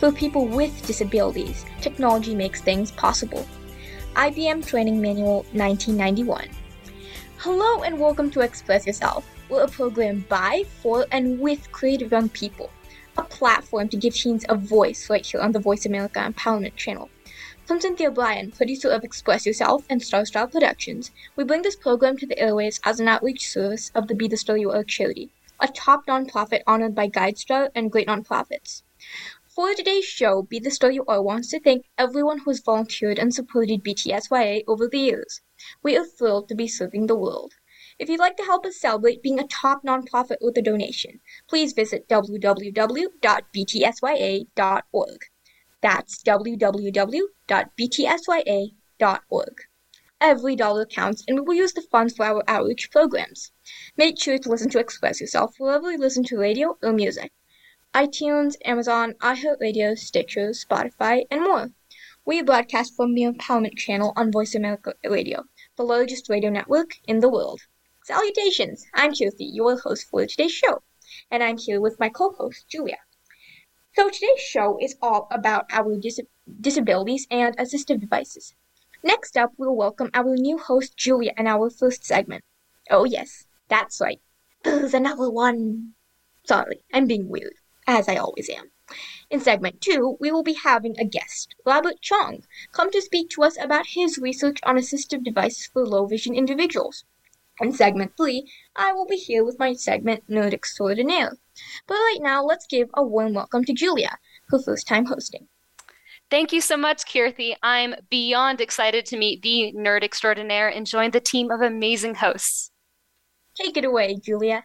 For people with disabilities, technology makes things possible. IBM Training Manual 1991. Hello and welcome to Express Yourself. We're a program by, for, and with creative young people. A platform to give teens a voice right here on the Voice America Empowerment Channel. From Cynthia Bryan, producer of Express Yourself and Star Star Productions, we bring this program to the airways as an outreach service of the Be the Star You Are charity, a top nonprofit honored by GuideStar and great nonprofits. For today's show, Be the Star You Are wants to thank everyone who has volunteered and supported BTSYA over the years. We are thrilled to be serving the world. If you'd like to help us celebrate being a top nonprofit with a donation, please visit www.btsya.org. That's www.btsya.org. Every dollar counts, and we will use the funds for our outreach programs. Make sure to listen to Express Yourself wherever you listen to radio or music iTunes, Amazon, iHeartRadio, Stitcher, Spotify, and more. We broadcast from the Empowerment Channel on Voice America Radio, the largest radio network in the world. Salutations! I'm Keerthi, your host for today's show, and I'm here with my co-host, Julia. So today's show is all about our dis- disabilities and assistive devices. Next up, we'll welcome our new host, Julia, in our first segment. Oh yes, that's right. There's another one. Sorry, I'm being weird as I always am. In segment two, we will be having a guest, Robert Chong, come to speak to us about his research on assistive devices for low vision individuals. In segment three, I will be here with my segment Nerd Extraordinaire. But right now, let's give a warm welcome to Julia, her first time hosting. Thank you so much, Keerthi. I'm beyond excited to meet the nerd extraordinaire and join the team of amazing hosts. Take it away, Julia.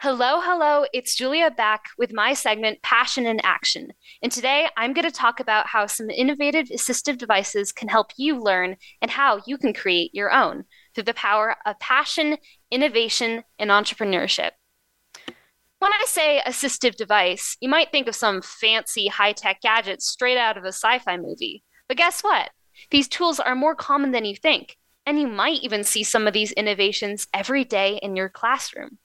Hello, hello. It's Julia back with my segment Passion in Action. And today I'm going to talk about how some innovative assistive devices can help you learn and how you can create your own through the power of passion, innovation, and entrepreneurship. When I say assistive device, you might think of some fancy high tech gadget straight out of a sci fi movie. But guess what? These tools are more common than you think, and you might even see some of these innovations every day in your classroom.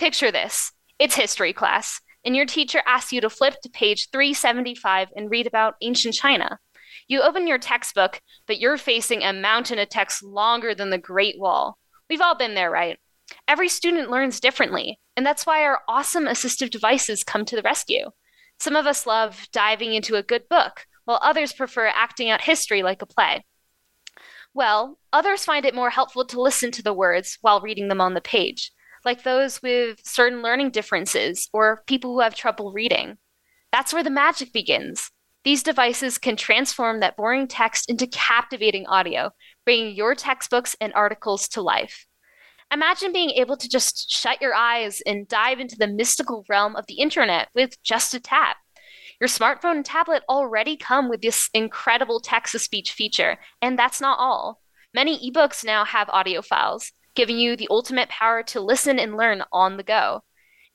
Picture this it's history class, and your teacher asks you to flip to page 375 and read about ancient China. You open your textbook, but you're facing a mountain of text longer than the Great Wall. We've all been there, right? Every student learns differently, and that's why our awesome assistive devices come to the rescue. Some of us love diving into a good book, while others prefer acting out history like a play. Well, others find it more helpful to listen to the words while reading them on the page like those with certain learning differences or people who have trouble reading. That's where the magic begins. These devices can transform that boring text into captivating audio, bringing your textbooks and articles to life. Imagine being able to just shut your eyes and dive into the mystical realm of the internet with just a tap. Your smartphone and tablet already come with this incredible text to speech feature, and that's not all. Many ebooks now have audio files, giving you the ultimate power to listen and learn on the go.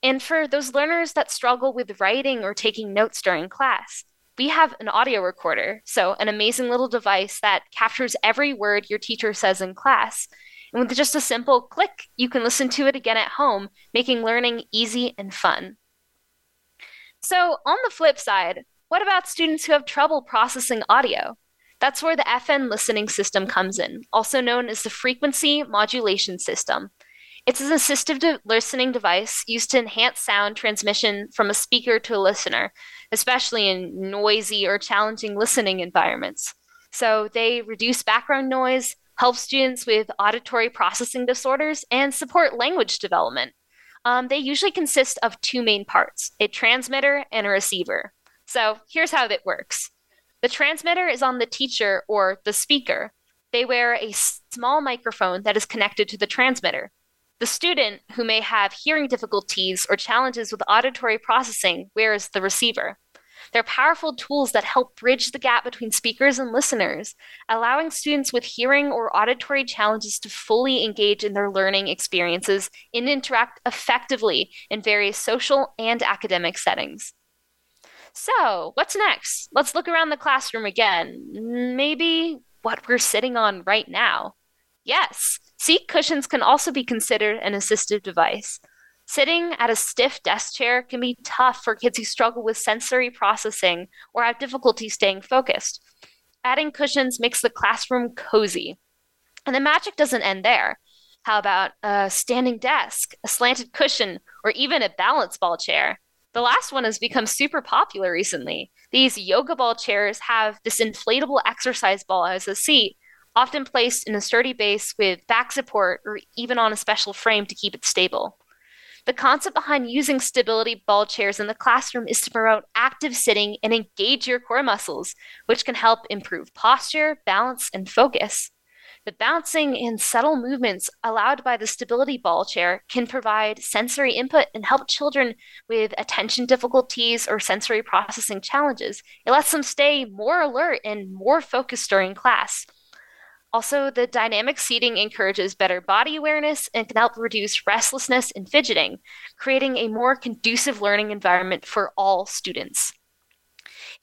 And for those learners that struggle with writing or taking notes during class, we have an audio recorder, so an amazing little device that captures every word your teacher says in class. And with just a simple click, you can listen to it again at home, making learning easy and fun. So, on the flip side, what about students who have trouble processing audio? That's where the FM listening system comes in, also known as the frequency modulation system. It's an assistive de- listening device used to enhance sound transmission from a speaker to a listener, especially in noisy or challenging listening environments. So they reduce background noise, help students with auditory processing disorders, and support language development. Um, they usually consist of two main parts a transmitter and a receiver. So here's how it works the transmitter is on the teacher or the speaker. They wear a small microphone that is connected to the transmitter. The student, who may have hearing difficulties or challenges with auditory processing, wears the receiver. They're powerful tools that help bridge the gap between speakers and listeners, allowing students with hearing or auditory challenges to fully engage in their learning experiences and interact effectively in various social and academic settings. So, what's next? Let's look around the classroom again. Maybe what we're sitting on right now. Yes, seat cushions can also be considered an assistive device. Sitting at a stiff desk chair can be tough for kids who struggle with sensory processing or have difficulty staying focused. Adding cushions makes the classroom cozy. And the magic doesn't end there. How about a standing desk, a slanted cushion, or even a balance ball chair? The last one has become super popular recently. These yoga ball chairs have this inflatable exercise ball as a seat, often placed in a sturdy base with back support or even on a special frame to keep it stable. The concept behind using stability ball chairs in the classroom is to promote active sitting and engage your core muscles, which can help improve posture, balance, and focus. The bouncing and subtle movements allowed by the stability ball chair can provide sensory input and help children with attention difficulties or sensory processing challenges. It lets them stay more alert and more focused during class. Also, the dynamic seating encourages better body awareness and can help reduce restlessness and fidgeting, creating a more conducive learning environment for all students.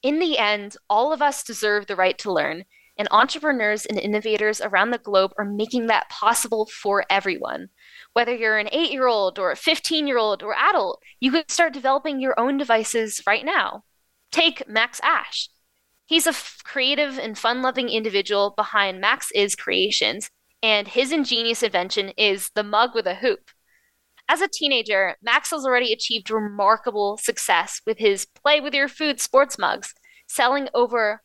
In the end, all of us deserve the right to learn, and entrepreneurs and innovators around the globe are making that possible for everyone. Whether you're an eight year old or a 15 year old or adult, you can start developing your own devices right now. Take Max Ash. He's a f- creative and fun loving individual behind Max Is Creations, and his ingenious invention is the mug with a hoop. As a teenager, Max has already achieved remarkable success with his Play with Your Food sports mugs, selling over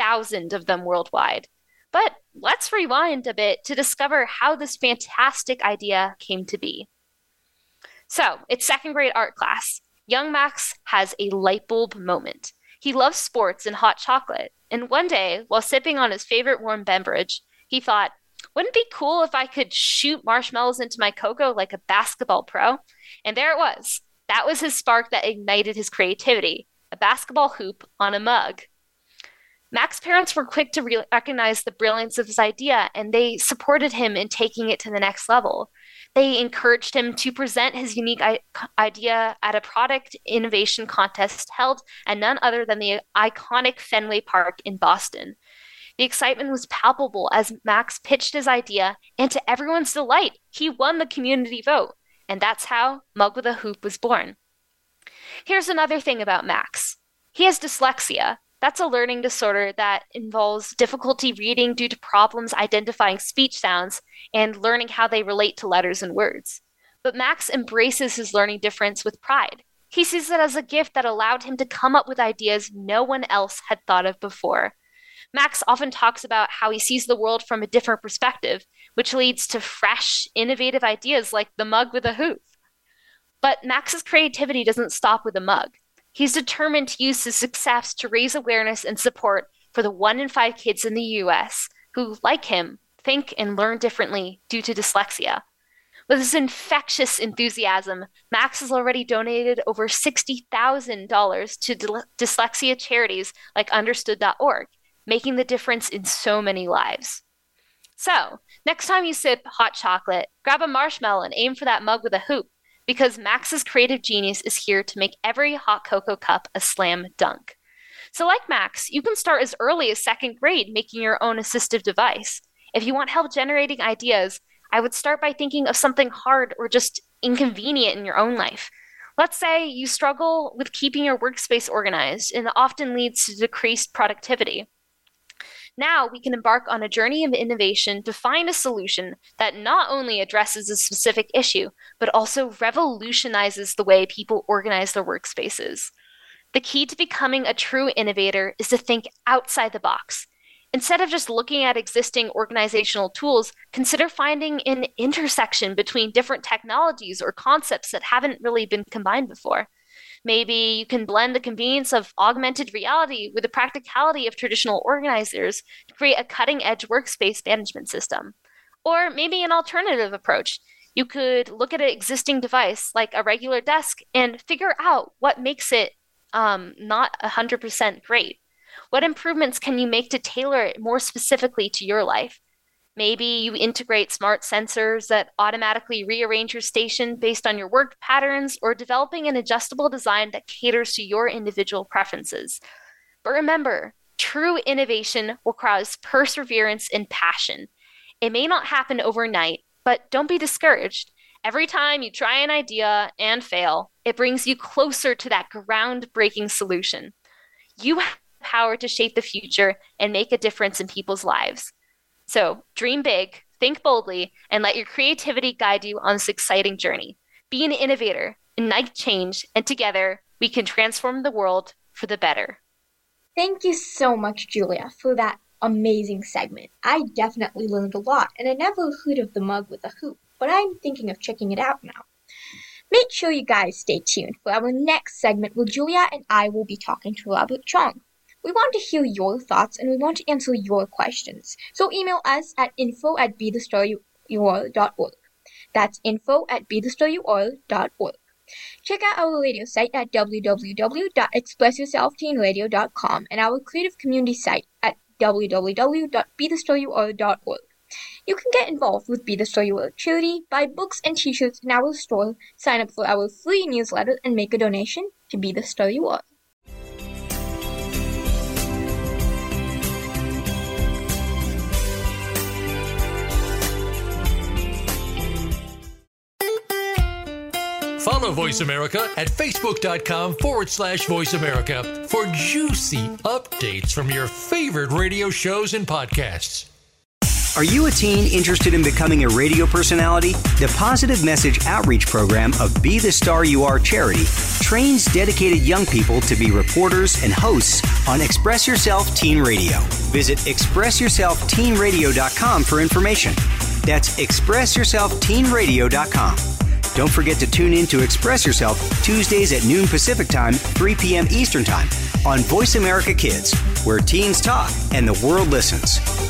140,000 of them worldwide. But let's rewind a bit to discover how this fantastic idea came to be. So, it's second grade art class. Young Max has a light bulb moment. He loves sports and hot chocolate, and one day, while sipping on his favorite warm beverage, he thought, wouldn't it be cool if I could shoot marshmallows into my cocoa like a basketball pro? And there it was. That was his spark that ignited his creativity a basketball hoop on a mug. Max's parents were quick to re- recognize the brilliance of his idea and they supported him in taking it to the next level. They encouraged him to present his unique I- idea at a product innovation contest held at none other than the iconic Fenway Park in Boston. The excitement was palpable as Max pitched his idea, and to everyone's delight, he won the community vote. And that's how Mug with a Hoop was born. Here's another thing about Max he has dyslexia, that's a learning disorder that involves difficulty reading due to problems identifying speech sounds and learning how they relate to letters and words. But Max embraces his learning difference with pride. He sees it as a gift that allowed him to come up with ideas no one else had thought of before. Max often talks about how he sees the world from a different perspective, which leads to fresh, innovative ideas like the mug with a hoop. But Max's creativity doesn't stop with a mug. He's determined to use his success to raise awareness and support for the one in five kids in the US who, like him, think and learn differently due to dyslexia. With his infectious enthusiasm, Max has already donated over $60,000 to dyslexia charities like understood.org, making the difference in so many lives. So, next time you sip hot chocolate, grab a marshmallow and aim for that mug with a hoop because Max's creative genius is here to make every hot cocoa cup a slam dunk. So, like Max, you can start as early as second grade making your own assistive device. If you want help generating ideas, I would start by thinking of something hard or just inconvenient in your own life. Let's say you struggle with keeping your workspace organized, and it often leads to decreased productivity. Now we can embark on a journey of innovation to find a solution that not only addresses a specific issue, but also revolutionizes the way people organize their workspaces. The key to becoming a true innovator is to think outside the box. Instead of just looking at existing organizational tools, consider finding an intersection between different technologies or concepts that haven't really been combined before. Maybe you can blend the convenience of augmented reality with the practicality of traditional organizers to create a cutting edge workspace management system. Or maybe an alternative approach. You could look at an existing device like a regular desk and figure out what makes it um, not 100% great. What improvements can you make to tailor it more specifically to your life? Maybe you integrate smart sensors that automatically rearrange your station based on your work patterns or developing an adjustable design that caters to your individual preferences. But remember, true innovation requires perseverance and passion. It may not happen overnight, but don't be discouraged. Every time you try an idea and fail, it brings you closer to that groundbreaking solution. You have power to shape the future and make a difference in people's lives. So dream big, think boldly, and let your creativity guide you on this exciting journey. Be an innovator, ignite change, and together we can transform the world for the better. Thank you so much, Julia, for that amazing segment. I definitely learned a lot, and I never heard of the mug with a hoop, but I'm thinking of checking it out now. Make sure you guys stay tuned for our next segment where Julia and I will be talking to Robert Chong, we want to hear your thoughts and we want to answer your questions. So email us at info at bethestaryouare.org. That's info at bethestaryouare.org. Check out our radio site at www.expressyourselfteenradio.com and our creative community site at www.bethestaryouare.org. You can get involved with Be the Story Are charity, buy books and t-shirts in our store, sign up for our free newsletter, and make a donation to Be the Star You Follow Voice America at facebook.com forward slash voice America for juicy updates from your favorite radio shows and podcasts. Are you a teen interested in becoming a radio personality? The Positive Message Outreach Program of Be the Star You Are charity trains dedicated young people to be reporters and hosts on Express Yourself Teen Radio. Visit expressyourselfteenradio.com for information. That's expressyourselfteenradio.com. Don't forget to tune in to Express Yourself Tuesdays at noon Pacific Time, 3 p.m. Eastern Time on Voice America Kids, where teens talk and the world listens.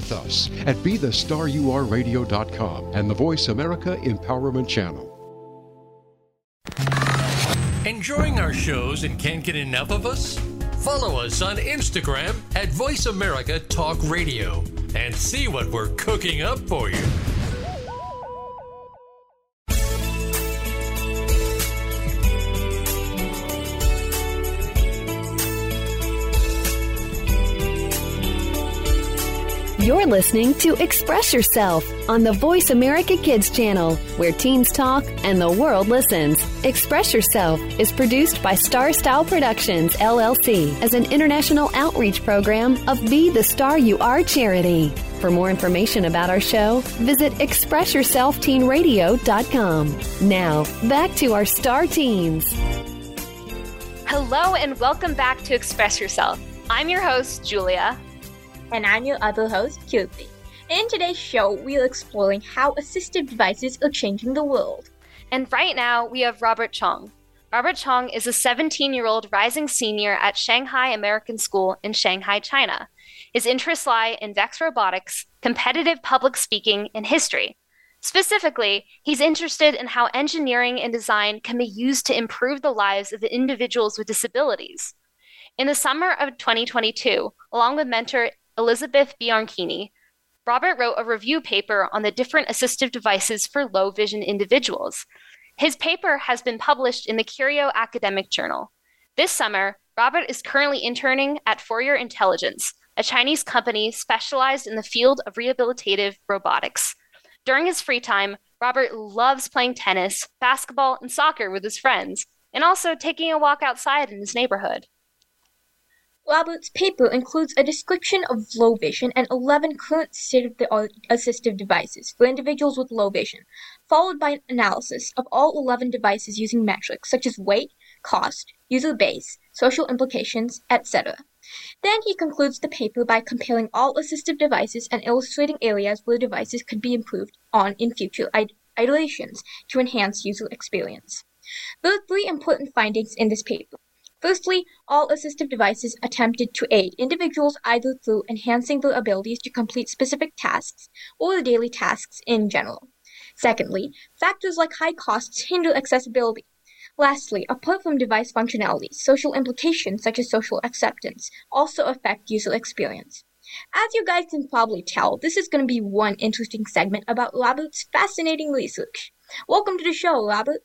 with us at BeTheStarYouAreRadio.com and the Voice America Empowerment Channel. Enjoying our shows and can't get enough of us? Follow us on Instagram at Voice America Talk Radio and see what we're cooking up for you. You're listening to Express Yourself on the Voice America Kids channel, where teens talk and the world listens. Express Yourself is produced by Star Style Productions, LLC, as an international outreach program of Be the Star You Are charity. For more information about our show, visit ExpressYourselfTeenRadio.com. Now, back to our star teens. Hello, and welcome back to Express Yourself. I'm your host, Julia and I'm your other host, Keerthi. In today's show, we are exploring how assistive devices are changing the world. And right now, we have Robert Chong. Robert Chong is a 17 year old rising senior at Shanghai American School in Shanghai, China. His interests lie in VEX robotics, competitive public speaking, and history. Specifically, he's interested in how engineering and design can be used to improve the lives of individuals with disabilities. In the summer of 2022, along with mentor Elizabeth Bianchini, Robert wrote a review paper on the different assistive devices for low vision individuals. His paper has been published in the Curieux Academic Journal. This summer, Robert is currently interning at Fourier Intelligence, a Chinese company specialized in the field of rehabilitative robotics. During his free time, Robert loves playing tennis, basketball, and soccer with his friends, and also taking a walk outside in his neighborhood. Robert's paper includes a description of low vision and 11 current state-of-the-art assistive devices for individuals with low vision, followed by an analysis of all 11 devices using metrics such as weight, cost, user base, social implications, etc. Then he concludes the paper by comparing all assistive devices and illustrating areas where devices could be improved on in future iterations to enhance user experience. There are three important findings in this paper. Firstly, all assistive devices attempted to aid individuals either through enhancing their abilities to complete specific tasks or the daily tasks in general. Secondly, factors like high costs hinder accessibility. Lastly, apart from device functionality, social implications such as social acceptance also affect user experience. As you guys can probably tell, this is going to be one interesting segment about Robert's fascinating research. Welcome to the show, Robert.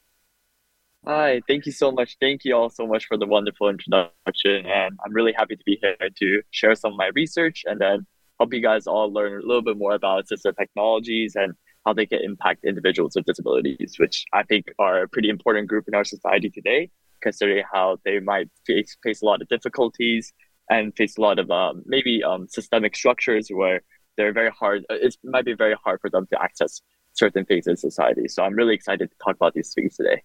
Hi, thank you so much. Thank you all so much for the wonderful introduction. And I'm really happy to be here to share some of my research and then help you guys all learn a little bit more about assistive technologies and how they can impact individuals with disabilities, which I think are a pretty important group in our society today, considering how they might face, face a lot of difficulties and face a lot of um, maybe um, systemic structures where they're very hard, it might be very hard for them to access certain things in society. So I'm really excited to talk about these things today.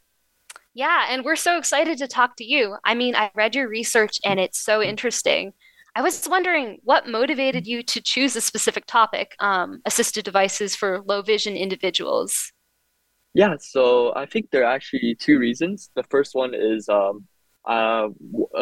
Yeah, and we're so excited to talk to you. I mean, I read your research and it's so interesting. I was wondering what motivated you to choose a specific topic, um, assisted devices for low vision individuals. Yeah, so I think there are actually two reasons. The first one is um, uh,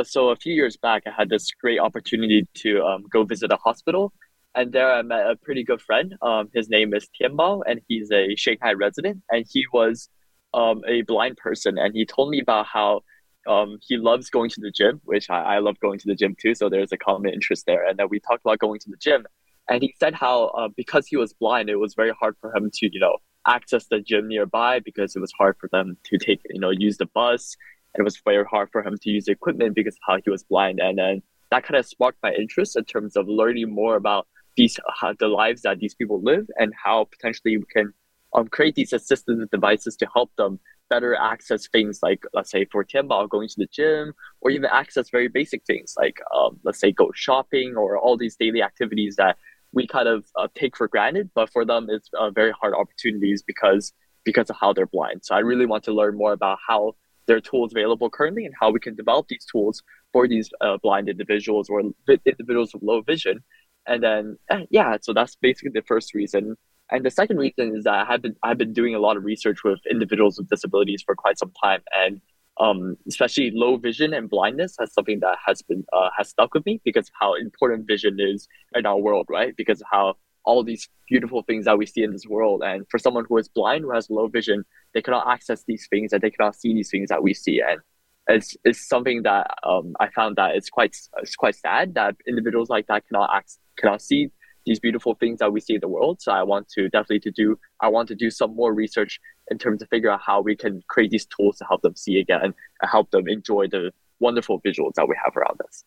so a few years back, I had this great opportunity to um, go visit a hospital. And there I met a pretty good friend. Um, his name is Tian Bao, and he's a Shanghai resident. And he was um, a blind person, and he told me about how um, he loves going to the gym, which I, I love going to the gym too. So there's a common interest there. And then we talked about going to the gym, and he said how uh, because he was blind, it was very hard for him to you know access the gym nearby because it was hard for them to take you know use the bus. And it was very hard for him to use the equipment because of how he was blind. And then that kind of sparked my interest in terms of learning more about these uh, the lives that these people live and how potentially we can um, create these assistive devices to help them better access things like, let's say, for Tianbao, going to the gym, or even access very basic things like, um, let's say, go shopping or all these daily activities that we kind of uh, take for granted, but for them, it's uh, very hard opportunities because because of how they're blind. So I really want to learn more about how there are tools available currently and how we can develop these tools for these uh, blind individuals or individuals with low vision. And then, eh, yeah, so that's basically the first reason. And the second reason is that I have been I've been doing a lot of research with individuals with disabilities for quite some time, and um, especially low vision and blindness has something that has been uh, has stuck with me because of how important vision is in our world, right? Because of how all these beautiful things that we see in this world, and for someone who is blind who has low vision, they cannot access these things and they cannot see these things that we see, and it's, it's something that um, I found that it's quite it's quite sad that individuals like that cannot access, cannot see these beautiful things that we see in the world. So I want to definitely to do I want to do some more research in terms of figure out how we can create these tools to help them see again and help them enjoy the wonderful visuals that we have around us.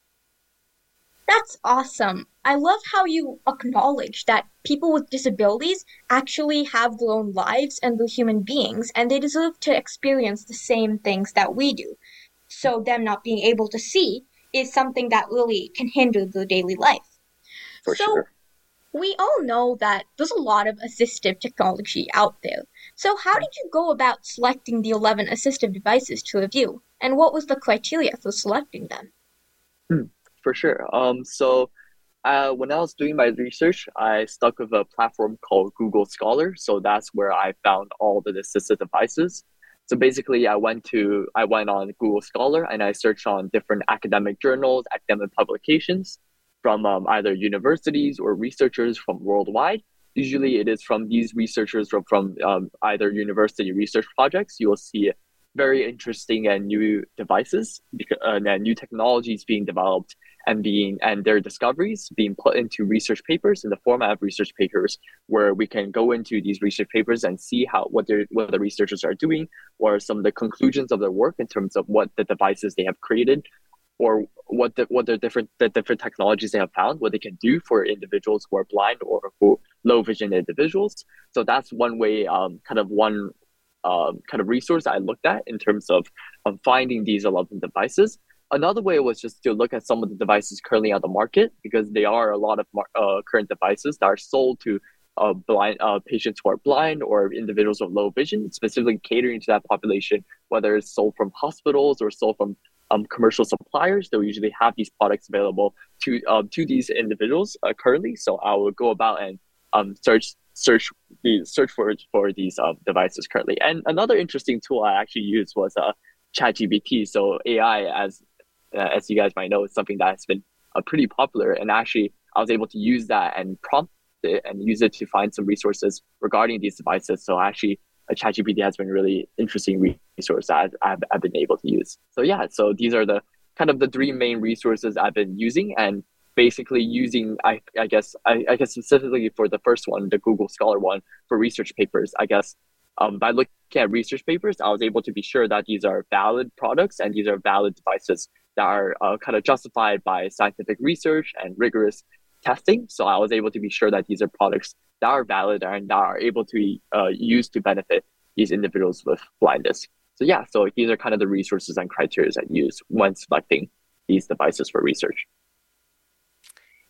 That's awesome. I love how you acknowledge that people with disabilities actually have their own lives and they're human beings and they deserve to experience the same things that we do. So them not being able to see is something that really can hinder their daily life. For so, sure we all know that there's a lot of assistive technology out there. So, how did you go about selecting the 11 assistive devices to review, and what was the criteria for selecting them? Hmm, for sure. Um, so, uh, when I was doing my research, I stuck with a platform called Google Scholar. So that's where I found all the assistive devices. So basically, I went to I went on Google Scholar and I searched on different academic journals, academic publications, from um, either universities or researchers from worldwide. Usually, it is from these researchers from, from um, either university research projects. You will see very interesting and new devices uh, and new technologies being developed and being and their discoveries being put into research papers in the format of research papers where we can go into these research papers and see how what they what the researchers are doing or some of the conclusions of their work in terms of what the devices they have created or what the what the different the different technologies they have found what they can do for individuals who are blind or who low vision individuals so that's one way um, kind of one um, kind of resource I looked at in terms of, of finding these 11 devices. Another way was just to look at some of the devices currently on the market because there are a lot of uh, current devices that are sold to uh, blind uh, patients who are blind or individuals with low vision, specifically catering to that population, whether it's sold from hospitals or sold from um, commercial suppliers. They'll usually have these products available to um, to these individuals uh, currently. So I will go about and um, search search the search for for these uh, devices currently. And another interesting tool I actually used was uh, ChatGPT. So AI, as uh, as you guys might know, is something that has been uh, pretty popular. And actually, I was able to use that and prompt it and use it to find some resources regarding these devices. So actually, uh, ChatGPT has been really interesting resource that I've, I've been able to use. So yeah, so these are the kind of the three main resources I've been using and basically using I, I guess I, I guess specifically for the first one the google scholar one for research papers i guess um, by looking at research papers i was able to be sure that these are valid products and these are valid devices that are uh, kind of justified by scientific research and rigorous testing so i was able to be sure that these are products that are valid and that are able to be uh, used to benefit these individuals with blindness so yeah so these are kind of the resources and criteria i use when selecting these devices for research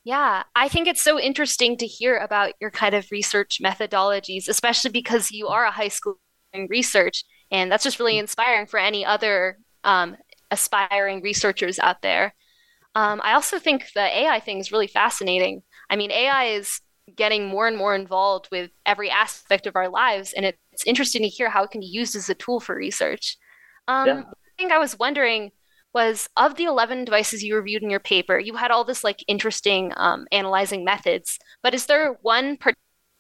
yeah, I think it's so interesting to hear about your kind of research methodologies, especially because you are a high school in research. And that's just really mm. inspiring for any other um, aspiring researchers out there. Um, I also think the AI thing is really fascinating. I mean, AI is getting more and more involved with every aspect of our lives, and it's interesting to hear how it can be used as a tool for research. Um, yeah. I think I was wondering was of the 11 devices you reviewed in your paper, you had all this like interesting um, analyzing methods, but is there one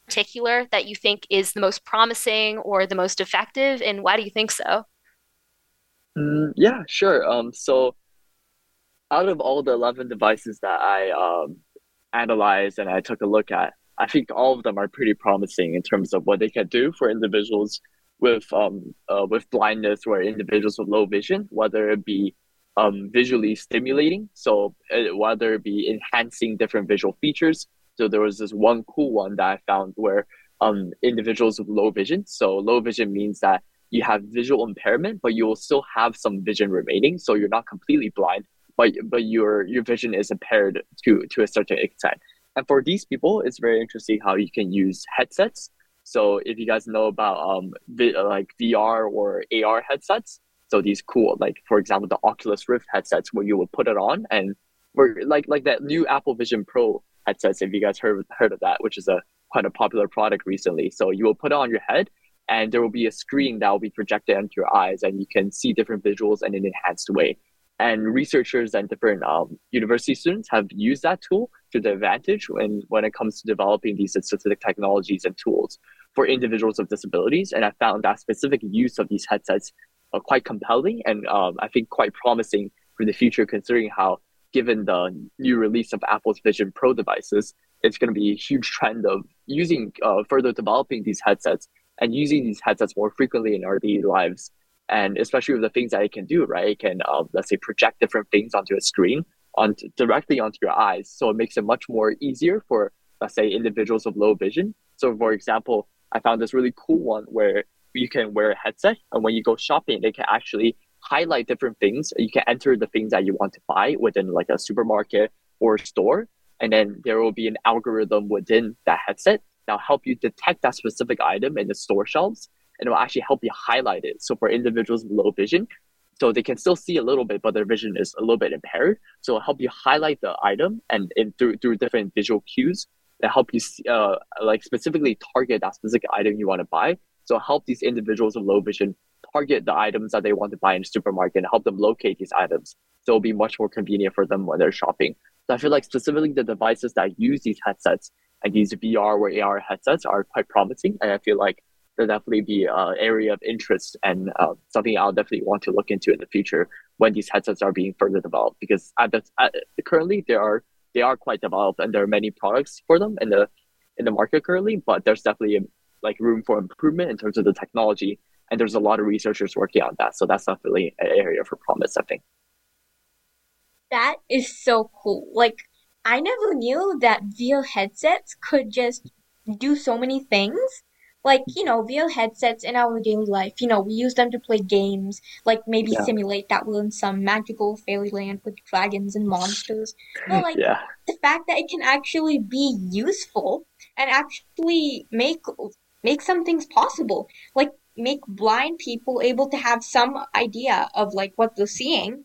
particular that you think is the most promising or the most effective, and why do you think so? Mm, yeah, sure. Um, so out of all the 11 devices that I um, analyzed and I took a look at, I think all of them are pretty promising in terms of what they can do for individuals with um, uh, with blindness or individuals with low vision, whether it be um, visually stimulating. So uh, whether it be enhancing different visual features. So there was this one cool one that I found where um, individuals with low vision. So low vision means that you have visual impairment, but you will still have some vision remaining. So you're not completely blind, but but your your vision is impaired to to a certain extent. And for these people, it's very interesting how you can use headsets. So if you guys know about um vi- like VR or AR headsets, so these cool, like for example, the Oculus Rift headsets where you will put it on and where like like that new Apple Vision Pro headsets, if you guys heard heard of that, which is a quite a popular product recently. So you will put it on your head and there will be a screen that will be projected onto your eyes and you can see different visuals in an enhanced way. And researchers and different um, university students have used that tool to the advantage when, when it comes to developing these specific technologies and tools for individuals with disabilities. And I found that specific use of these headsets uh, quite compelling and um, I think quite promising for the future, considering how, given the new release of Apple's Vision Pro devices, it's going to be a huge trend of using uh, further developing these headsets and using these headsets more frequently in our daily lives. And especially with the things that it can do, right? It can, um, let's say, project different things onto a screen, on directly onto your eyes. So it makes it much more easier for, let's say, individuals with low vision. So, for example, I found this really cool one where you can wear a headset and when you go shopping they can actually highlight different things you can enter the things that you want to buy within like a supermarket or store and then there will be an algorithm within that headset that'll help you detect that specific item in the store shelves and it will actually help you highlight it so for individuals with low vision so they can still see a little bit but their vision is a little bit impaired so it'll help you highlight the item and, and through, through different visual cues that help you see, uh, like specifically target that specific item you want to buy so help these individuals with low vision target the items that they want to buy in the supermarket and help them locate these items. So it'll be much more convenient for them when they're shopping. So I feel like specifically the devices that use these headsets and these VR or AR headsets are quite promising. And I feel like there'll definitely be an area of interest and uh, something I'll definitely want to look into in the future when these headsets are being further developed. Because at the, at, currently there are they are quite developed and there are many products for them in the in the market currently, but there's definitely a, like room for improvement in terms of the technology, and there's a lot of researchers working on that. So that's definitely an area for promise, I think. That is so cool. Like I never knew that VR headsets could just do so many things. Like, you know, VR headsets in our daily life, you know, we use them to play games, like maybe Yeah. simulate that we're in some magical fairyland with dragons and monsters. But like Yeah, the fact that it can actually be useful and actually make make some things possible like make blind people able to have some idea of like what they're seeing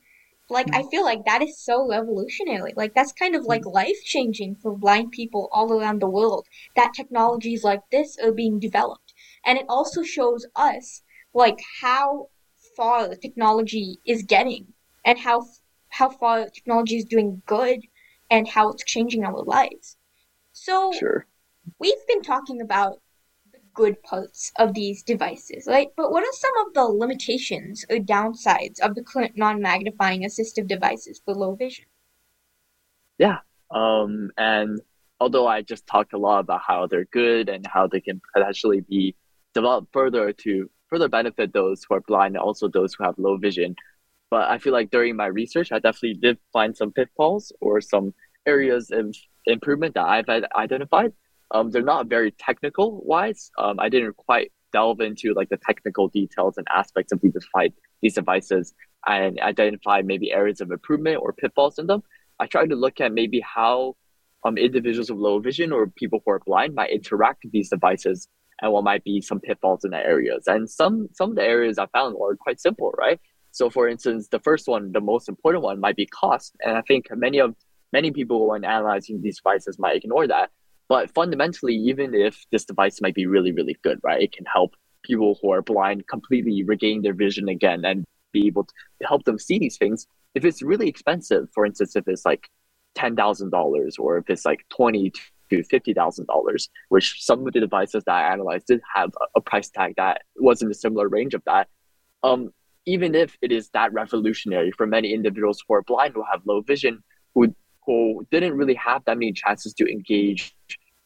like i mm-hmm. feel like that is so revolutionary like that's kind of like mm-hmm. life changing for blind people all around the world that technologies like this are being developed and it also shows us like how far the technology is getting and how how far technology is doing good and how it's changing our lives. So sure. we've been talking about good parts of these devices, right? But what are some of the limitations or downsides of the current non-magnifying assistive devices for low vision? Yeah. Um, and although I just talked a lot about how they're good and how they can potentially be developed further to further benefit those who are blind and also those who have low vision, but I feel like during my research, I definitely did find some pitfalls or some areas of improvement that I've identified. Um, they're not very technical wise. Um, I didn't quite delve into like the technical details and aspects of these device, these devices and identify maybe areas of improvement or pitfalls in them. I tried to look at maybe how um, individuals with low vision or people who are blind might interact with these devices and what might be some pitfalls in the areas. And some some of the areas I found were quite simple, right? So for instance, the first one, the most important one might be cost. And I think many of many people when analyzing these devices might ignore that. But fundamentally, even if this device might be really, really good, right? It can help people who are blind completely regain their vision again and be able to help them see these things. If it's really expensive, for instance, if it's like ten thousand dollars or if it's like twenty to fifty thousand dollars, which some of the devices that I analyzed did have a, price tag that was in a similar range of that. Um, even if it is that revolutionary for many individuals who are blind who have low vision, who didn't really have that many chances to engage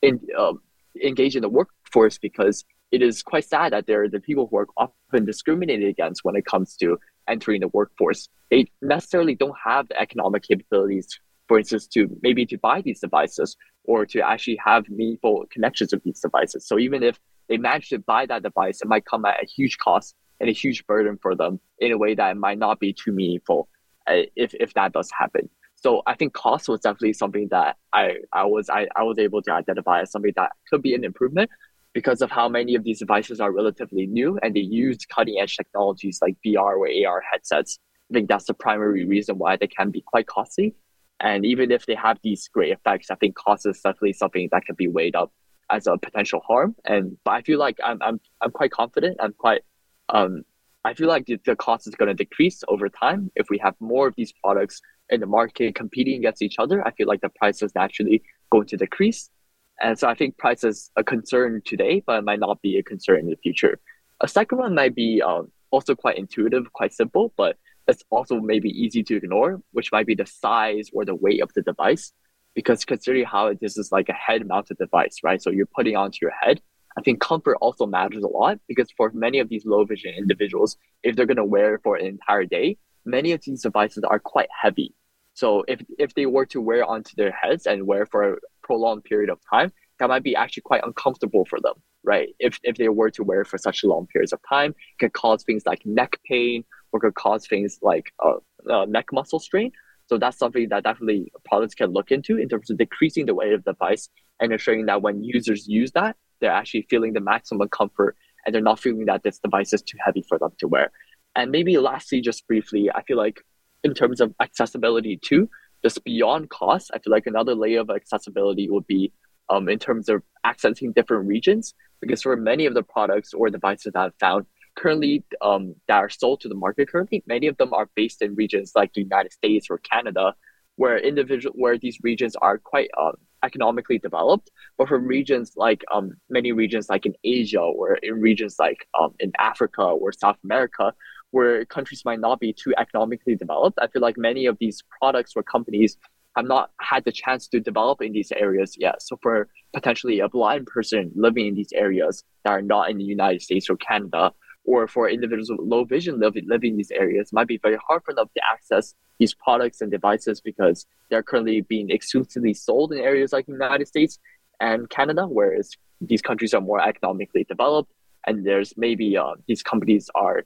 in um, engage in the workforce because it is quite sad that there are the people who are often discriminated against when it comes to entering the workforce. They necessarily don't have the economic capabilities, for instance, to maybe to buy these devices or to actually have meaningful connections with these devices. So even if they manage to buy that device, it might come at a huge cost and a huge burden for them in a way that might not be too meaningful uh, if, if that does happen. So I think cost was definitely something that I, I was I, I was able to identify as something that could be an improvement because of how many of these devices are relatively new and they use cutting edge technologies like VR or AR headsets. I think that's the primary reason why they can be quite costly. And even if they have these great effects, I think cost is definitely something that can be weighed up as a potential harm. And but I feel like I'm I'm I'm quite confident. I'm quite um I feel like the, cost is going to decrease over time if we have more of these products in the market competing against each other. I feel like the price is naturally going to decrease. And so I think price is a concern today, but it might not be a concern in the future. A second one might be um, also quite intuitive, quite simple, but it's also maybe easy to ignore, which might be the size or the weight of the device. Because considering how this is like a head mounted device, right? So you're putting onto your head. I think comfort also matters a lot because for many of these low vision individuals, if they're going to wear it for an entire day, many of these devices are quite heavy. So if, if they were to wear onto their heads and wear for a prolonged period of time, that might be actually quite uncomfortable for them, right? If, if they were to wear for such long periods of time, it could cause things like neck pain or could cause things like uh, uh, neck muscle strain. So that's something that definitely products can look into in terms of decreasing the weight of the device and ensuring that when users use that, they're actually feeling the maximum comfort and they're not feeling that this device is too heavy for them to wear. And maybe lastly, just briefly, I feel like in terms of accessibility too, just beyond cost, I feel like another layer of accessibility would be um, in terms of accessing different regions. Because for many of the products or devices that I've found currently um, that are sold to the market currently, many of them are based in regions like the United States or Canada, where individual where these regions are quite um, economically developed, but for regions like um, many regions like in Asia or in regions like um, in Africa or South America, where countries might not be too economically developed, I feel like many of these products or companies have not had the chance to develop in these areas yet. So for potentially a blind person living in these areas that are not in the United States or Canada, or for individuals with low vision living, living in these areas, might be very hard for them to access these products and devices because they're currently being exclusively sold in areas like the United States and Canada, whereas these countries are more economically developed. And there's maybe uh, these companies are,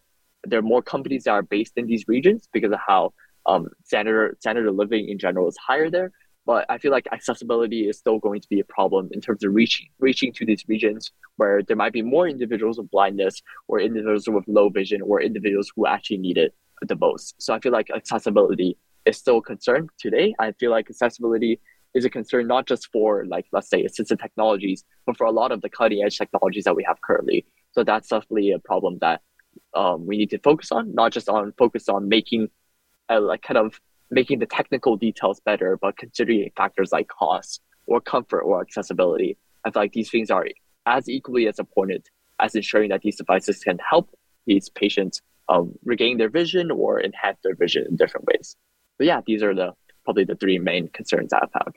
there are more companies that are based in these regions because of how um, standard standard of living in general is higher there. But I feel like accessibility is still going to be a problem in terms of reaching reaching to these regions where there might be more individuals with blindness or individuals with low vision or individuals who actually need it the most. So I feel like accessibility is still a concern today. I feel like accessibility is a concern not just for like let's say assistive technologies, but for a lot of the cutting edge technologies that we have currently. So that's definitely a problem that um, we need to focus on, not just on focus on making a, like kind of making the technical details better, but considering factors like cost or comfort or accessibility. I feel like these things are as equally as important as ensuring that these devices can help these patients um, regain their vision or enhance their vision in different ways. But yeah, these are the probably the three main concerns I've found.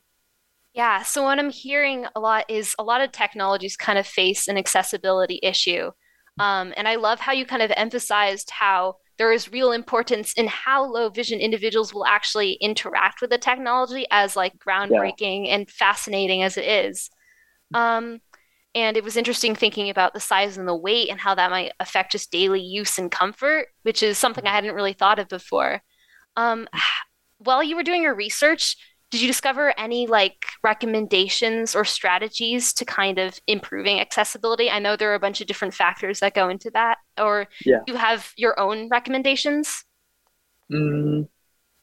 Yeah, so what I'm hearing a lot is a lot of technologies kind of face an accessibility issue. Um, and I love how you kind of emphasized how there is real importance in how low vision individuals will actually interact with the technology as like groundbreaking yeah. and fascinating as it is. Um, and it was interesting thinking about the size and the weight and how that might affect just daily use and comfort, which is something I hadn't really thought of before. Um, while you were doing your research, did you discover any like recommendations or strategies to kind of improving accessibility i know there are a bunch of different factors that go into that or yeah. you have your own recommendations mm,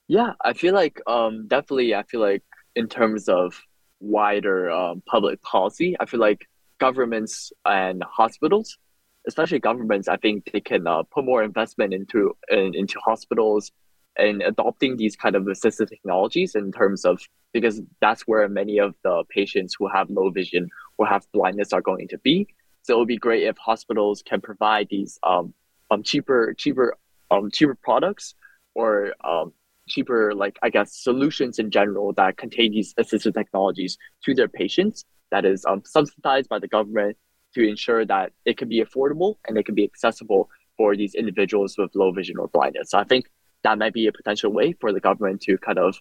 yeah i feel like um, definitely i feel like in terms of wider um, public policy i feel like governments and hospitals especially governments i think they can uh, put more investment into in, into hospitals in adopting these kind of assistive technologies in terms of because that's where many of the patients who have low vision or have blindness are going to be. So it would be great if hospitals can provide these um, um cheaper cheaper um cheaper products or um cheaper like I guess solutions in general that contain these assistive technologies to their patients that is um, subsidized by the government to ensure that it can be affordable and it can be accessible for these individuals with low vision or blindness. So I think that might be a potential way for the government to kind of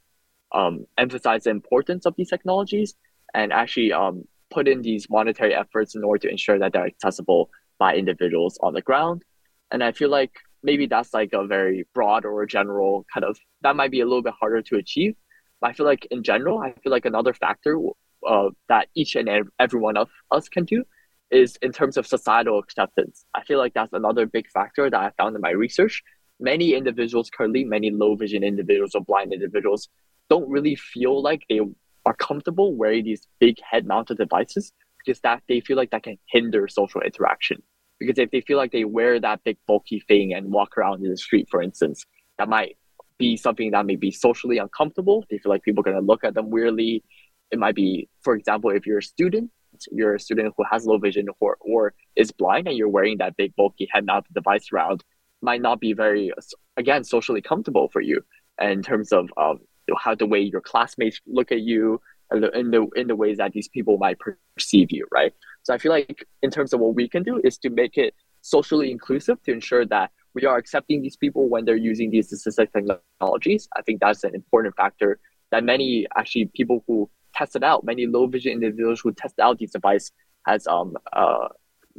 um, emphasize the importance of these technologies and actually um, put in these monetary efforts in order to ensure that they're accessible by individuals on the ground. And I feel like maybe that's like a very broad or general kind of that might be a little bit harder to achieve. But I feel like in general, I feel like another factor uh, that each and every one of us can do is in terms of societal acceptance. I feel like that's another big factor that I found in my research many individuals currently, many low vision individuals or blind individuals, don't really feel like they are comfortable wearing these big head mounted devices because that they feel like that can hinder social interaction. Because if they feel like they wear that big bulky thing and walk around in the street, for instance, that might be something that may be socially uncomfortable. They feel like people are going to look at them weirdly. It might be, for example, if you're a student, you're a student who has low vision or, or is blind and you're wearing that big bulky head mounted device around, might not be very again socially comfortable for you in terms of um, how the way your classmates look at you and the, in the in the ways that these people might perceive you right? So i feel like in terms of what we can do is to make it socially inclusive to ensure that we are accepting these people when they're using these assistive technologies. I think that's an important factor that many actually people who tested out many low vision individuals who tested out these devices has um uh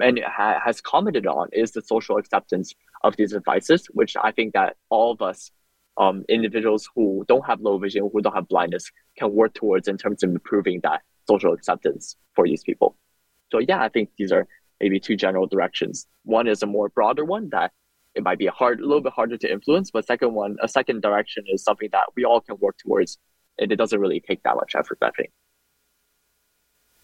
and ha- has commented on is the social acceptance of these devices, which I think that all of us, um, individuals who don't have low vision, who don't have blindness, can work towards in terms of improving that social acceptance for these people. So yeah, I think these are maybe two general directions. One is a more broader one that it might be a hard, a little bit harder to influence, but second one, a second direction is something that we all can work towards, and it doesn't really take that much effort. I think.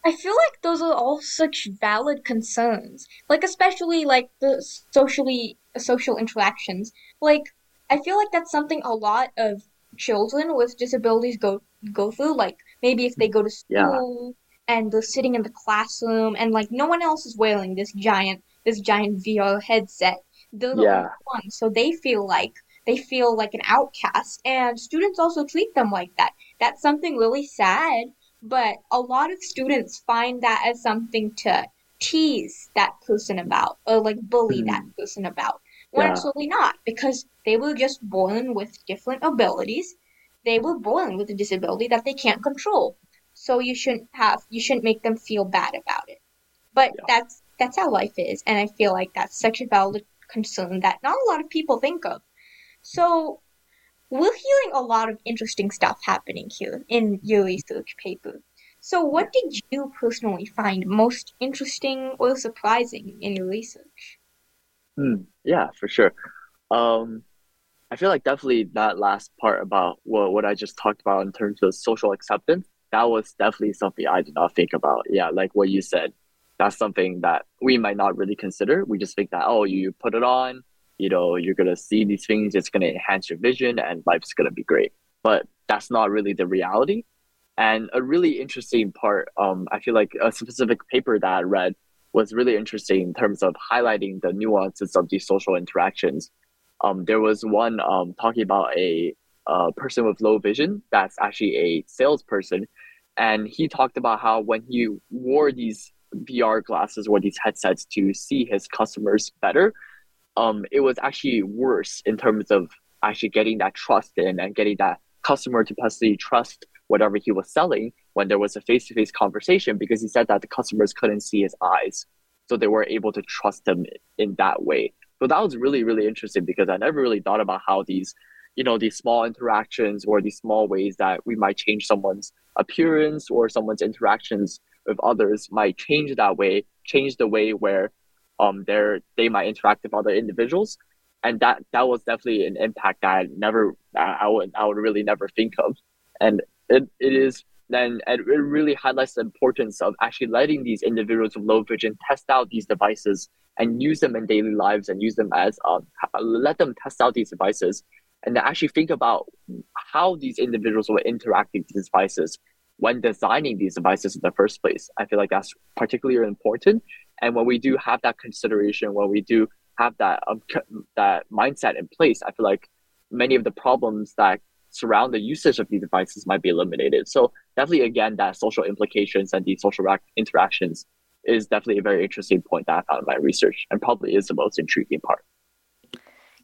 I feel like those are all such valid concerns. Like especially like the socially social interactions. Like I feel like that's something a lot of children with disabilities go go through. Like maybe if they go to school yeah. and they're sitting in the classroom and like no one else is wearing this giant this giant VR headset. They're the yeah. ones, so they feel like they feel like an outcast, and students also treat them like that. That's something really sad, but a lot of students find that as something to tease that person about or like bully mm. that person about when yeah. it's really not because they were just born with different abilities they were born with a disability that they can't control so you shouldn't have you shouldn't make them feel bad about it but yeah. that's that's how life is and i feel like that's such a valid concern that not a lot of people think of so we're hearing a lot of interesting stuff happening here in your research paper so, what did you personally find most interesting or surprising in your research? Hmm. yeah, for sure. Um, I feel like definitely that last part about what, what I just talked about in terms of social acceptance, that was definitely something I did not think about. Yeah, like what you said, that's something that we might not really consider. We just think that, oh, you put it on, you know, you're to see these things, it's to enhance your vision and life's to be great. But that's not really the reality. And a really interesting part, um, I feel like a specific paper that I read was really interesting in terms of highlighting the nuances of these social interactions. Um, there was one um, talking about a, a person with low vision that's actually a salesperson. And he talked about how when he wore these VR glasses or these headsets to see his customers better, um, it was actually worse in terms of actually getting that trust in and getting that customer to possibly trust whatever he was selling when there was a face-to-face conversation because he said that the customers couldn't see his eyes. So they were able to trust him in that way. So that was really really interesting because i never really thought about how these you know these small interactions or these small ways that we might change someone's appearance or someone's interactions with others might change that way change the way where um they they might interact with other individuals and that that was definitely an impact that I never I would I would really never think of and it, it is then it really highlights the importance of actually letting these individuals with low vision test out these devices and use them in daily lives and use them as um, let them test out these devices and actually think about how these individuals will interact with these devices when designing these devices in the first place. I feel like that's particularly important. And when we do have that consideration, when we do have that um, that mindset in place, I feel like many of the problems that surround the usage of these devices might be eliminated. So definitely, again, that social implications and the social interactions is definitely a very interesting point that I found in my research, and probably is the most intriguing part.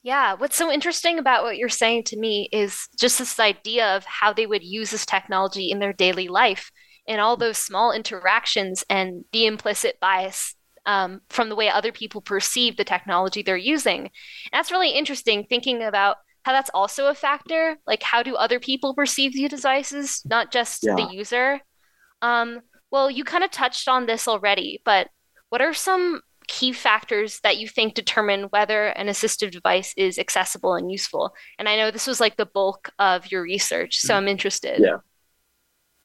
Yeah, what's so interesting about what you're saying to me is just this idea of how they would use this technology in their daily life and all those small interactions and the implicit bias um, from the way other people perceive the technology they're using. And that's really interesting thinking about how that's also a factor. Like, how do other people perceive these devices, not just yeah. the user? Um, well, you kind of touched on this already, but what are some key factors that you think determine whether an assistive device is accessible and useful? And I know this was like the bulk of your research, so I'm interested. Yeah.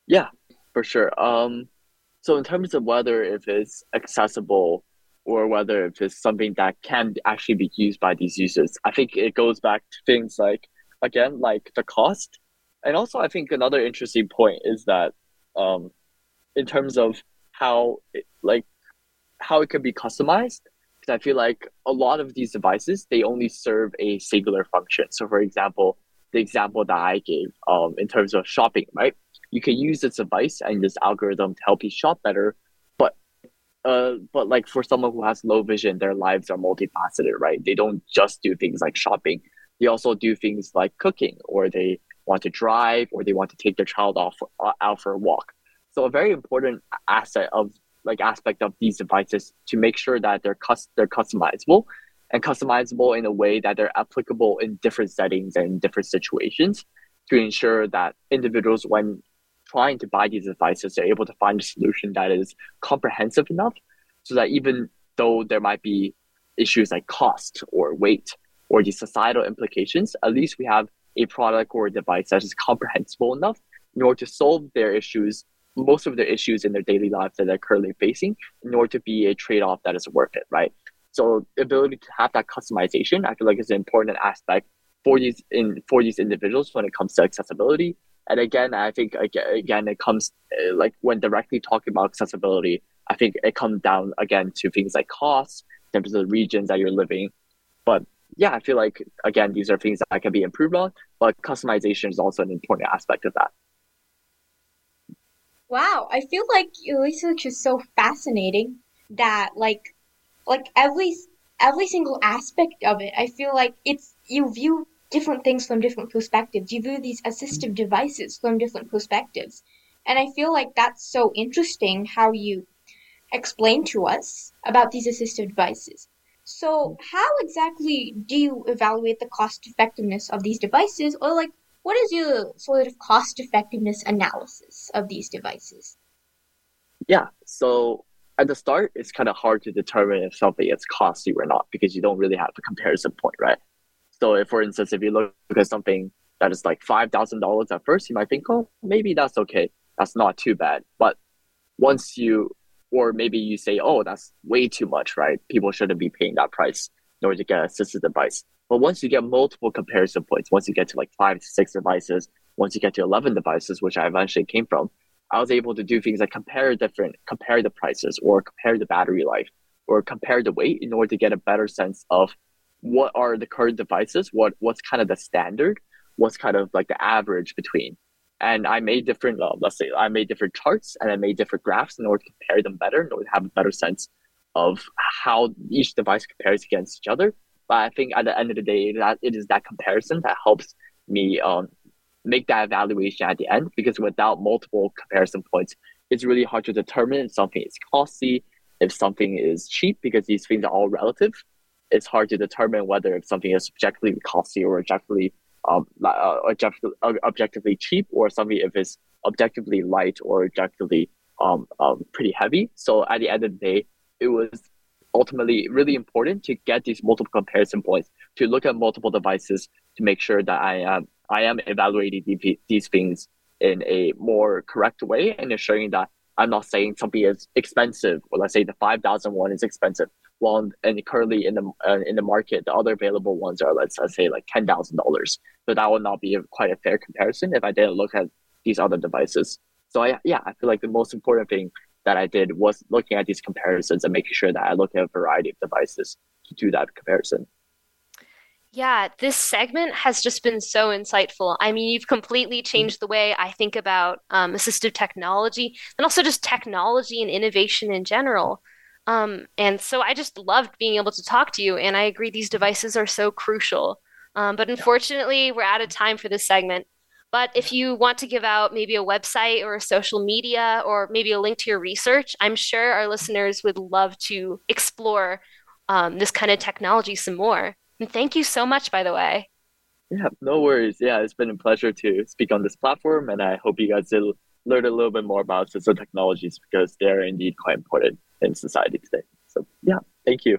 Yeah, for sure. Um, so in terms of whether if it's accessible or whether if it's something that can actually be used by these users. I think it goes back to things like, again, like the cost. And also, I think another interesting point is that um, in terms of how, it, like, how it could be customized, because I feel like a lot of these devices, they only serve a singular function. So, for example, the example that I gave um, in terms of shopping, right? You can use this device and this algorithm to help you shop better, uh, but like for someone who has low vision, their lives are multifaceted, right? They don't just do things like shopping. They also do things like cooking, or they want to drive, or they want to take their child off uh, out for a walk. So a very important asset of like aspect of these devices to make sure that they're cus- they're customizable and customizable in a way that they're applicable in different settings and different situations to ensure that individuals when trying to buy these devices, they're able to find a solution that is comprehensive enough so that even though there might be issues like cost or weight or the societal implications, at least we have a product or a device that is comprehensible enough in order to solve their issues, most of their issues in their daily lives that they're currently facing, in order to be a trade off that is worth it, right? So, the ability to have that customization, I feel like is an important aspect for these in for these individuals when it comes to accessibility. And again, I think again it comes uh, like when directly talking about accessibility, I think it comes down again to things like cost, in terms of the regions that you're living. But yeah, I feel like again these are things that can be improved on, but customization is also an important aspect of that. Wow, I feel like your research is so fascinating that like like every every single aspect of it, I feel like it's you view different things from different perspectives. You view these assistive devices from different perspectives. And I feel like that's so interesting how you explain to us about these assistive devices. So, how exactly do you evaluate the cost effectiveness of these devices, or like, what is your sort of cost effectiveness analysis of these devices? Yeah, so at the start, it's kind of hard to determine if something is costly or not because you don't really have a comparison point, right? So, if for instance, if you look at something that is like five thousand dollars at first, you might think, oh, maybe that's okay, that's not too bad. But once you or maybe you say, oh, that's way too much, right? People shouldn't be paying that price in order to get assisted device. But once you get multiple comparison points, once you get to like five to six devices, once you get to 11 devices, which I eventually came from, I was able to do things like compare different, compare the prices or compare the battery life or compare the weight in order to get a better sense of what are the current devices, what what's kind of the standard, what's kind of like the average between and I made different, let's say, I made different charts and I made different graphs in order to compare them better, in order to have a better sense of how each device compares against each other. But I think at the end of the day, that it is that comparison that helps me um, make that evaluation at the end. Because without multiple comparison points, it's really hard to determine if something is costly, if something is cheap, because these things are all relative. It's hard to determine whether if something is objectively costly or objectively um, uh, objectively, objectively cheap or something if it's objectively light or objectively um, um, pretty heavy. So at the end of the day, it was ultimately really important to get these multiple comparison points to look at multiple devices to make sure that I am I am evaluating these things in a more correct way and ensuring that I'm not saying something is expensive or let's say the 5000 one is expensive well, and currently in the uh, in the market, the other available ones are let's, let's say like ten thousand dollars. So that would not be a, quite a fair comparison if I didn't look at these other devices. So I yeah, I feel like the most important thing that I did was looking at these comparisons and making sure that I look at a variety of devices to do that comparison. Yeah, this segment has just been so insightful. I mean, you've completely changed the way I think about um, assistive technology and also just technology and innovation in general. Um, and so I just loved being able to talk to you. And I agree, these devices are so crucial. Um, but unfortunately, we're out of time for this segment. But if you want to give out maybe a website or a social media or maybe a link to your research, I'm sure our listeners would love to explore um, this kind of technology some more. And thank you so much, by the way. Yeah, no worries. Yeah, it's been a pleasure to speak on this platform. And I hope you guys did learn a little bit more about assistive technologies because they're indeed quite important in society today. So, yeah, thank you.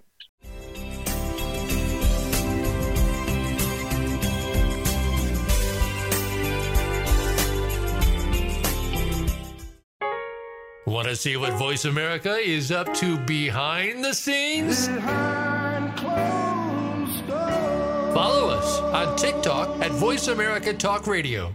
Want to see what Voice America is up to behind the scenes? Follow us on TikTok at Voice America Talk Radio.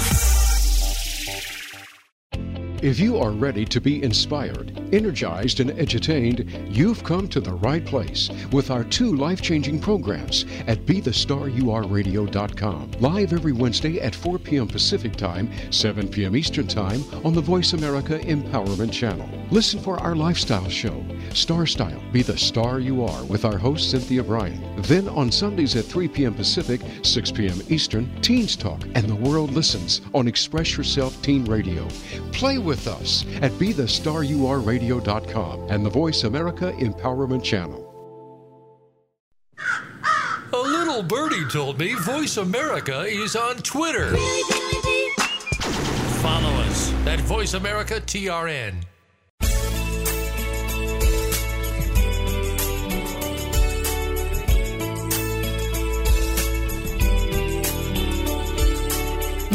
If you are ready to be inspired, energized, and edutained, you've come to the right place with our two life changing programs at BeTheStarYouAreRadio.com. Live every Wednesday at 4 p.m. Pacific Time, 7 p.m. Eastern Time on the Voice America Empowerment Channel. Listen for our lifestyle show, Star Style Be the Star You Are, with our host Cynthia Bryan. Then on Sundays at 3 p.m. Pacific, 6 p.m. Eastern, Teens Talk and the World Listens on Express Yourself Teen Radio. Play with with us at BeTheStarYouAreRadio.com and the Voice America Empowerment Channel. A little Birdie told me Voice America is on Twitter. Follow us at Voice America TRN.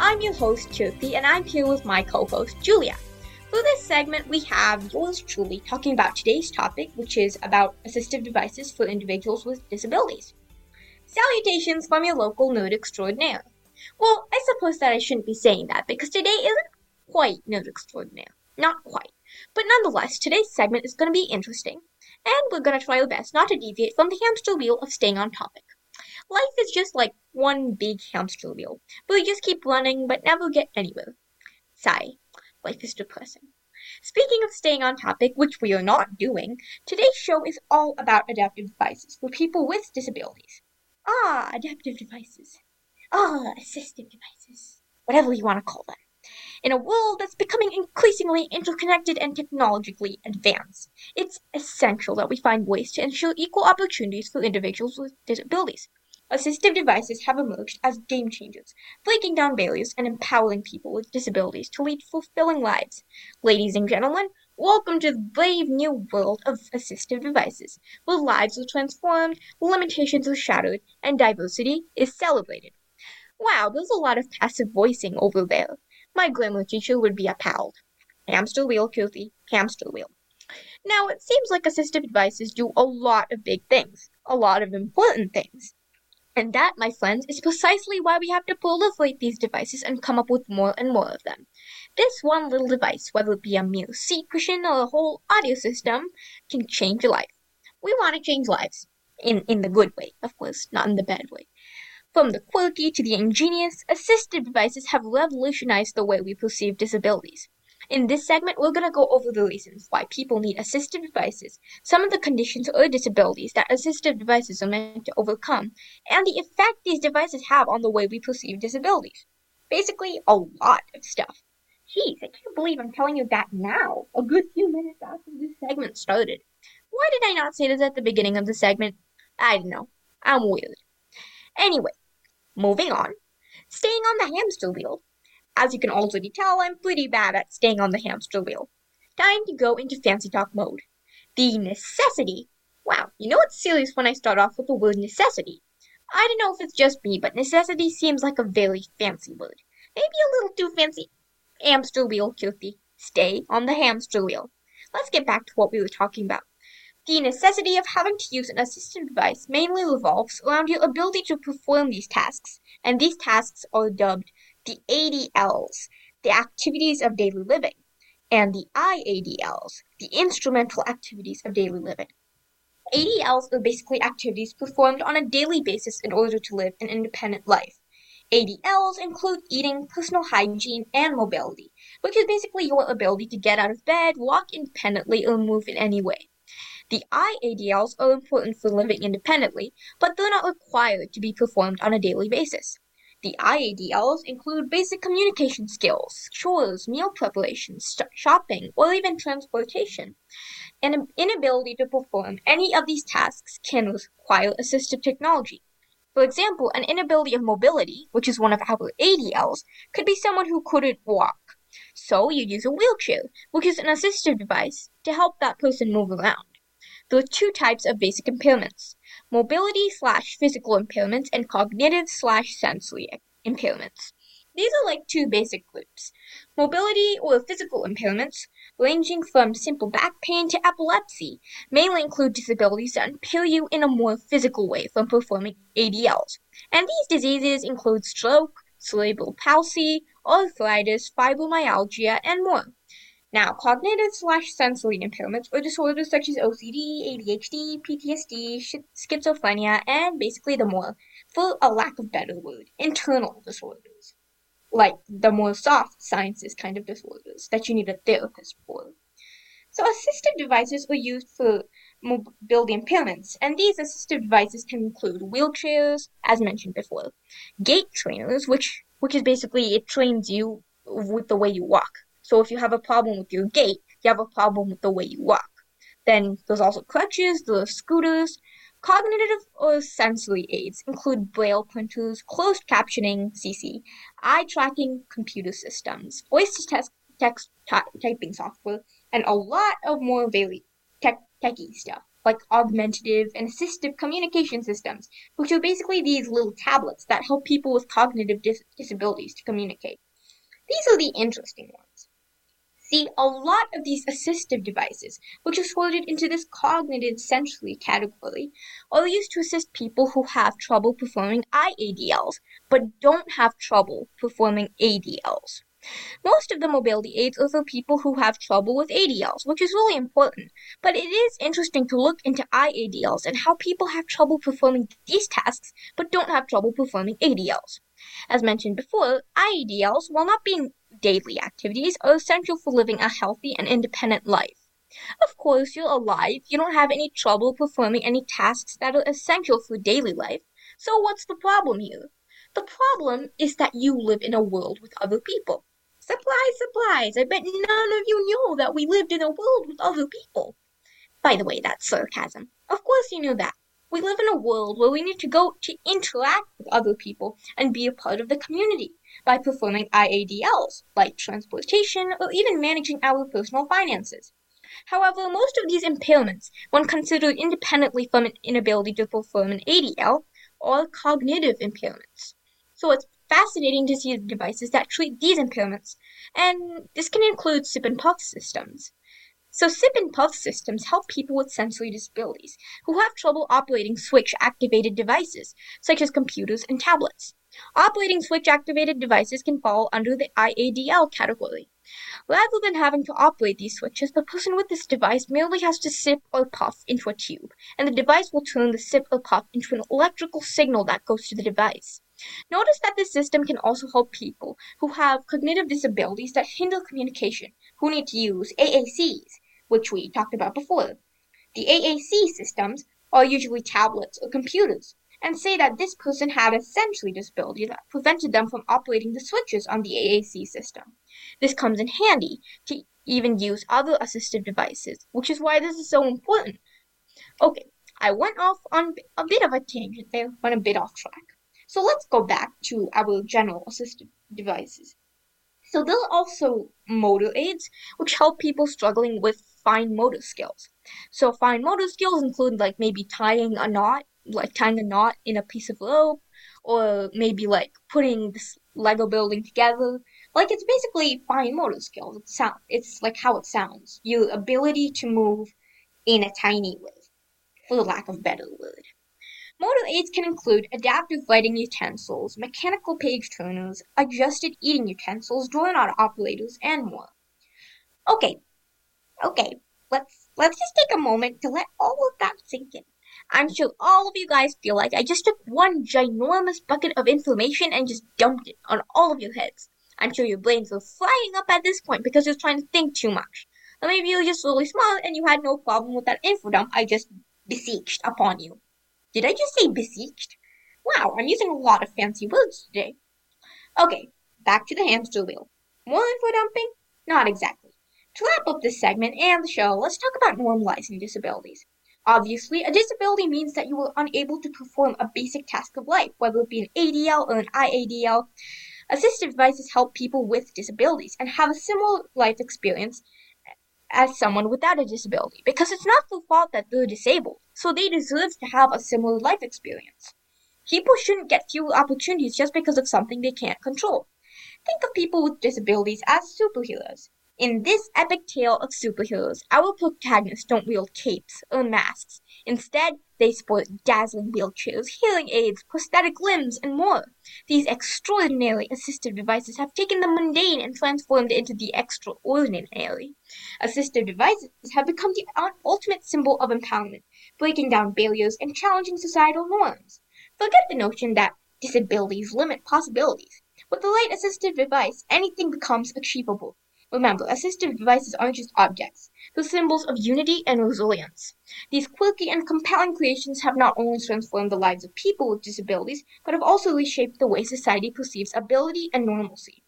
I'm your host, Keerthi, and I'm here with my co host, Julia. For this segment, we have yours truly talking about today's topic, which is about assistive devices for individuals with disabilities. Salutations from your local nerd extraordinaire. Well, I suppose that I shouldn't be saying that because today isn't quite nerd extraordinaire. Not quite. But nonetheless, today's segment is going to be interesting, and we're going to try our best not to deviate from the hamster wheel of staying on topic. Life is just like one big hamster wheel, we just keep running but never get anywhere. Sigh. Life is depressing. Speaking of staying on topic, which we are not doing, today's show is all about adaptive devices for people with disabilities. Ah, adaptive devices. Ah, assistive devices. Whatever you want to call them. In a world that's becoming increasingly interconnected and technologically advanced, it's essential that we find ways to ensure equal opportunities for individuals with disabilities. Assistive devices have emerged as game changers, breaking down barriers and empowering people with disabilities to lead fulfilling lives. Ladies and gentlemen, welcome to the brave new world of assistive devices, where lives are transformed, limitations are shattered, and diversity is celebrated. Wow, there's a lot of passive voicing over there. My grammar teacher would be appalled. Hamster wheel, Keerthi, hamster wheel. Now, it seems like assistive devices do a lot of big things, a lot of important things. And that, my friends, is precisely why we have to proliferate these devices and come up with more and more of them. This one little device, whether it be a mere seat cushion or a whole audio system, can change your life. We want to change lives. In, in the good way, of course, not in the bad way. From the quirky to the ingenious, assistive devices have revolutionized the way we perceive disabilities. In this segment, we're going to go over the reasons why people need assistive devices, some of the conditions or disabilities that assistive devices are meant to overcome, and the effect these devices have on the way we perceive disabilities. Basically, a lot of stuff. Jeez, I can't believe I'm telling you that now, a good few minutes after this segment started. Why did I not say this at the beginning of the segment? I don't know. I'm weird. Anyway, moving on. Staying on the hamster wheel, as you can already tell, I'm pretty bad at staying on the hamster wheel. Time to go into fancy talk mode. The necessity. Wow, you know it's serious when I start off with the word necessity. I don't know if it's just me, but necessity seems like a very fancy word. Maybe a little too fancy. Hamster wheel, Keerthi. Stay on the hamster wheel. Let's get back to what we were talking about. The necessity of having to use an assistive device mainly revolves around your ability to perform these tasks, and these tasks are dubbed the ADLs, the activities of daily living, and the IADLs, the instrumental activities of daily living. ADLs are basically activities performed on a daily basis in order to live an independent life. ADLs include eating, personal hygiene, and mobility, which is basically your ability to get out of bed, walk independently, or move in any way. The IADLs are important for living independently, but they're not required to be performed on a daily basis. The IADLs include basic communication skills, chores, meal preparation, st- shopping, or even transportation. An inability to perform any of these tasks can require assistive technology. For example, an inability of mobility, which is one of our ADLs, could be someone who couldn't walk. So you use a wheelchair, which is an assistive device, to help that person move around. There are two types of basic impairments mobility slash physical impairments and cognitive slash sensory impairments. These are like two basic groups. Mobility or physical impairments, ranging from simple back pain to epilepsy, mainly include disabilities that impair you in a more physical way from performing ADLs. And these diseases include stroke, cerebral palsy, arthritis, fibromyalgia, and more. Now, cognitive slash sensory impairments are disorders such as OCD, ADHD, PTSD, schizophrenia, and basically the more, for a lack of better word, internal disorders. like the more soft sciences kind of disorders that you need a therapist for. So assistive devices are used for mobility impairments, and these assistive devices can include wheelchairs, as mentioned before, gait trainers, which which is basically it trains you with the way you walk. So if you have a problem with your gait, you have a problem with the way you walk. Then there's also crutches, there's scooters. Cognitive or sensory aids include braille printers, closed captioning (CC), eye tracking computer systems, voice to text, text typing software, and a lot of more very tech, techy stuff like augmentative and assistive communication systems, which are basically these little tablets that help people with cognitive dis- disabilities to communicate. These are the interesting ones. See, a lot of these assistive devices, which are sorted into this cognitive sensory category, are used to assist people who have trouble performing IADLs, but don't have trouble performing ADLs. Most of the mobility aids are for people who have trouble with ADLs, which is really important. But it is interesting to look into IADLs and how people have trouble performing these tasks but don't have trouble performing ADLs. As mentioned before, IADLs, while not being daily activities, are essential for living a healthy and independent life. Of course, you're alive, you don't have any trouble performing any tasks that are essential for daily life, so what's the problem here? The problem is that you live in a world with other people. Surprise, surprise! I bet none of you knew that we lived in a world with other people. By the way, that's sarcasm. Of course you knew that. We live in a world where we need to go to interact with other people and be a part of the community by performing IADLs, like transportation or even managing our personal finances. However, most of these impairments, when considered independently from an inability to perform an ADL, are cognitive impairments. So it's fascinating to see the devices that treat these impairments, and this can include sip and puff systems. So sip and puff systems help people with sensory disabilities who have trouble operating switch activated devices, such as computers and tablets. Operating switch activated devices can fall under the IADL category. Rather than having to operate these switches, the person with this device merely has to sip or puff into a tube, and the device will turn the sip or puff into an electrical signal that goes to the device. Notice that this system can also help people who have cognitive disabilities that hinder communication, who need to use AACs, which we talked about before. The AAC systems are usually tablets or computers, and say that this person had a sensory disability that prevented them from operating the switches on the AAC system. This comes in handy to even use other assistive devices, which is why this is so important. Okay, I went off on a bit of a tangent there, went a bit off track. So let's go back to our general assistive devices. So there are also motor aids, which help people struggling with fine motor skills. So fine motor skills include like maybe tying a knot, like tying a knot in a piece of rope, or maybe like putting this Lego building together. Like it's basically fine motor skills. It's sound. It's like how it sounds. Your ability to move in a tiny way, for lack of better word. Motor aids can include adaptive lighting utensils, mechanical page turners, adjusted eating utensils, drawer-knot operators, and more. Okay, okay, let's let's just take a moment to let all of that sink in. I'm sure all of you guys feel like I just took one ginormous bucket of information and just dumped it on all of your heads. I'm sure your brains are flying up at this point because you're trying to think too much. Or maybe you're just really smart and you had no problem with that info dump I just besieged upon you. Did I just say besieged? Wow, I'm using a lot of fancy words today. Okay, back to the hamster wheel. More info dumping? Not exactly. To wrap up this segment and the show, let's talk about normalizing disabilities. Obviously, a disability means that you are unable to perform a basic task of life, whether it be an ADL or an IADL. Assistive devices help people with disabilities and have a similar life experience as someone without a disability because it's not their fault that they're disabled so they deserve to have a similar life experience. People shouldn't get fewer opportunities just because of something they can't control. Think of people with disabilities as superheroes. In this epic tale of superheroes, our protagonists don't wield capes or masks. Instead, they sport dazzling wheelchairs, hearing aids, prosthetic limbs, and more. These extraordinary assistive devices have taken the mundane and transformed it into the extraordinary. Assistive devices have become the ultimate symbol of empowerment, breaking down barriers and challenging societal norms. Forget the notion that disabilities limit possibilities. With the light assistive device, anything becomes achievable. Remember, assistive devices aren't just objects, they're symbols of unity and resilience. These quirky and compelling creations have not only transformed the lives of people with disabilities, but have also reshaped the way society perceives ability and normalcy.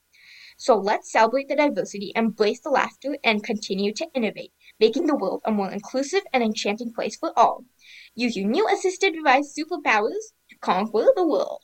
So let's celebrate the diversity, embrace the laughter, and continue to innovate, making the world a more inclusive and enchanting place for all. Use your new assistive device superpowers to conquer the world.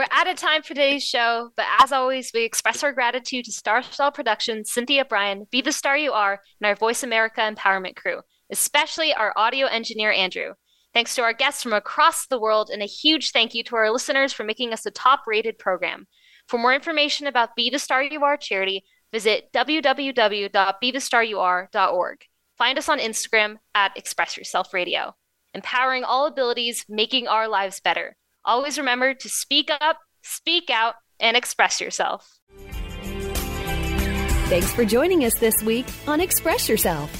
We're out of time for today's show, but as always, we express our gratitude to Star Style Productions, Cynthia Bryan, Be the Star You Are, and our Voice America Empowerment crew, especially our audio engineer, Andrew. Thanks to our guests from across the world, and a huge thank you to our listeners for making us a top rated program. For more information about Be the Star You Are charity, visit www.bethestaryouare.org. Find us on Instagram at Express Yourself Radio. Empowering all abilities, making our lives better. Always remember to speak up, speak out, and express yourself. Thanks for joining us this week on Express Yourself,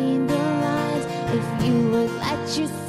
you